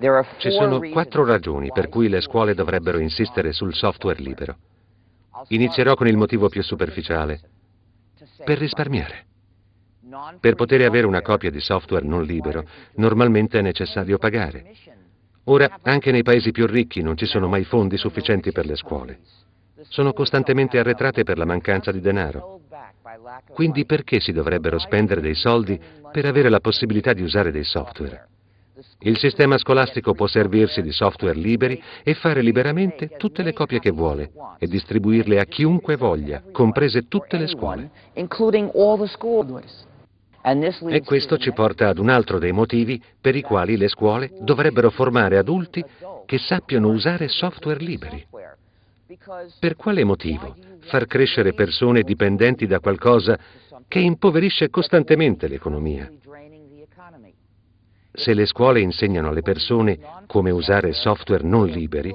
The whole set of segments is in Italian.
Ci sono quattro ragioni per cui le scuole dovrebbero insistere sul software libero. Inizierò con il motivo più superficiale. Per risparmiare. Per poter avere una copia di software non libero, normalmente è necessario pagare. Ora, anche nei paesi più ricchi non ci sono mai fondi sufficienti per le scuole. Sono costantemente arretrate per la mancanza di denaro. Quindi perché si dovrebbero spendere dei soldi per avere la possibilità di usare dei software? Il sistema scolastico può servirsi di software liberi e fare liberamente tutte le copie che vuole e distribuirle a chiunque voglia, comprese tutte le scuole. E questo ci porta ad un altro dei motivi per i quali le scuole dovrebbero formare adulti che sappiano usare software liberi. Per quale motivo far crescere persone dipendenti da qualcosa che impoverisce costantemente l'economia? Se le scuole insegnano alle persone come usare software non liberi,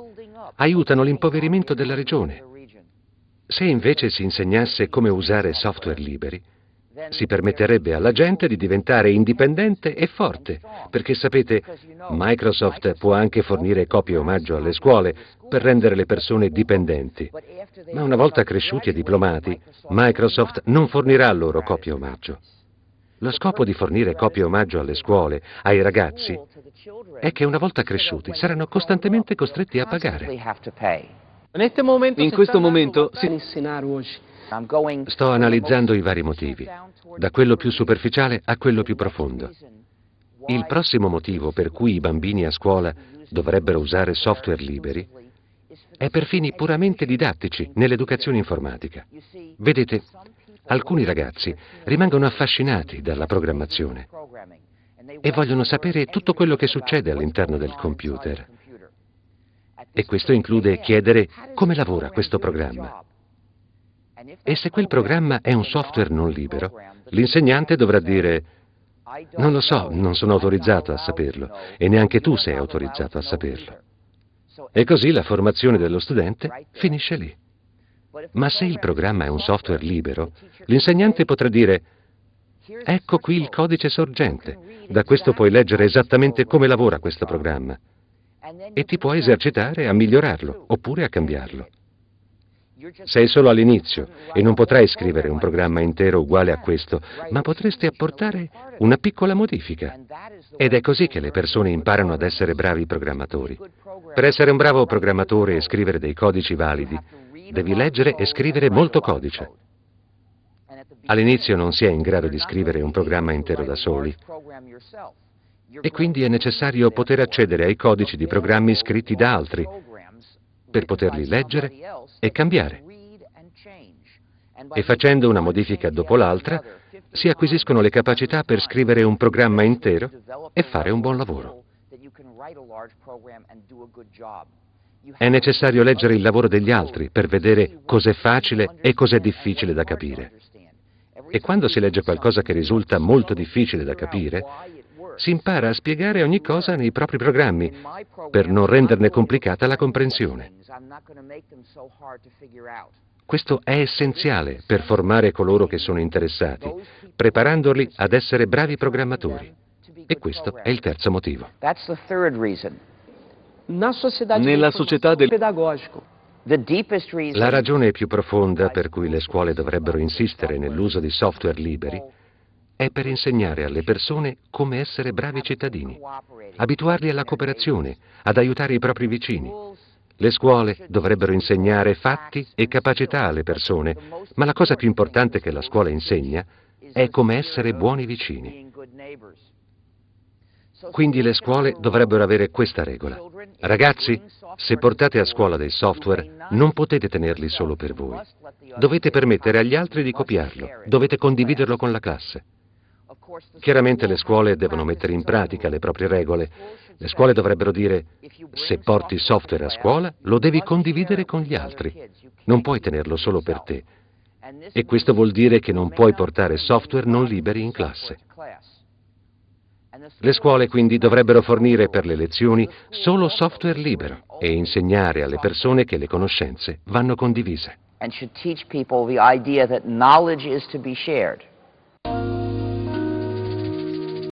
aiutano l'impoverimento della regione. Se invece si insegnasse come usare software liberi, si permetterebbe alla gente di diventare indipendente e forte, perché sapete, Microsoft può anche fornire copie omaggio alle scuole per rendere le persone dipendenti. Ma una volta cresciuti e diplomati, Microsoft non fornirà loro copie omaggio. Lo scopo di fornire copie omaggio alle scuole, ai ragazzi, è che una volta cresciuti saranno costantemente costretti a pagare. In questo momento si... Sto analizzando i vari motivi, da quello più superficiale a quello più profondo. Il prossimo motivo per cui i bambini a scuola dovrebbero usare software liberi è per fini puramente didattici nell'educazione informatica. Vedete, alcuni ragazzi rimangono affascinati dalla programmazione e vogliono sapere tutto quello che succede all'interno del computer. E questo include chiedere come lavora questo programma. E se quel programma è un software non libero, l'insegnante dovrà dire non lo so, non sono autorizzato a saperlo e neanche tu sei autorizzato a saperlo. E così la formazione dello studente finisce lì. Ma se il programma è un software libero, l'insegnante potrà dire ecco qui il codice sorgente, da questo puoi leggere esattamente come lavora questo programma e ti puoi esercitare a migliorarlo oppure a cambiarlo. Sei solo all'inizio e non potrai scrivere un programma intero uguale a questo, ma potresti apportare una piccola modifica. Ed è così che le persone imparano ad essere bravi programmatori. Per essere un bravo programmatore e scrivere dei codici validi, devi leggere e scrivere molto codice. All'inizio non si è in grado di scrivere un programma intero da soli e quindi è necessario poter accedere ai codici di programmi scritti da altri per poterli leggere e cambiare. E facendo una modifica dopo l'altra, si acquisiscono le capacità per scrivere un programma intero e fare un buon lavoro. È necessario leggere il lavoro degli altri per vedere cos'è facile e cos'è difficile da capire. E quando si legge qualcosa che risulta molto difficile da capire, si impara a spiegare ogni cosa nei propri programmi per non renderne complicata la comprensione. Questo è essenziale per formare coloro che sono interessati, preparandoli ad essere bravi programmatori. E questo è il terzo motivo. Nella società del pedagogico. La ragione più profonda per cui le scuole dovrebbero insistere nell'uso di software liberi è per insegnare alle persone come essere bravi cittadini, abituarli alla cooperazione, ad aiutare i propri vicini. Le scuole dovrebbero insegnare fatti e capacità alle persone, ma la cosa più importante che la scuola insegna è come essere buoni vicini. Quindi le scuole dovrebbero avere questa regola. Ragazzi, se portate a scuola dei software, non potete tenerli solo per voi. Dovete permettere agli altri di copiarlo, dovete condividerlo con la classe. Chiaramente le scuole devono mettere in pratica le proprie regole. Le scuole dovrebbero dire, se porti software a scuola, lo devi condividere con gli altri. Non puoi tenerlo solo per te. E questo vuol dire che non puoi portare software non liberi in classe. Le scuole quindi dovrebbero fornire per le lezioni solo software libero e insegnare alle persone che le conoscenze vanno condivise. And should teach people the idea that knowledge is to be shared.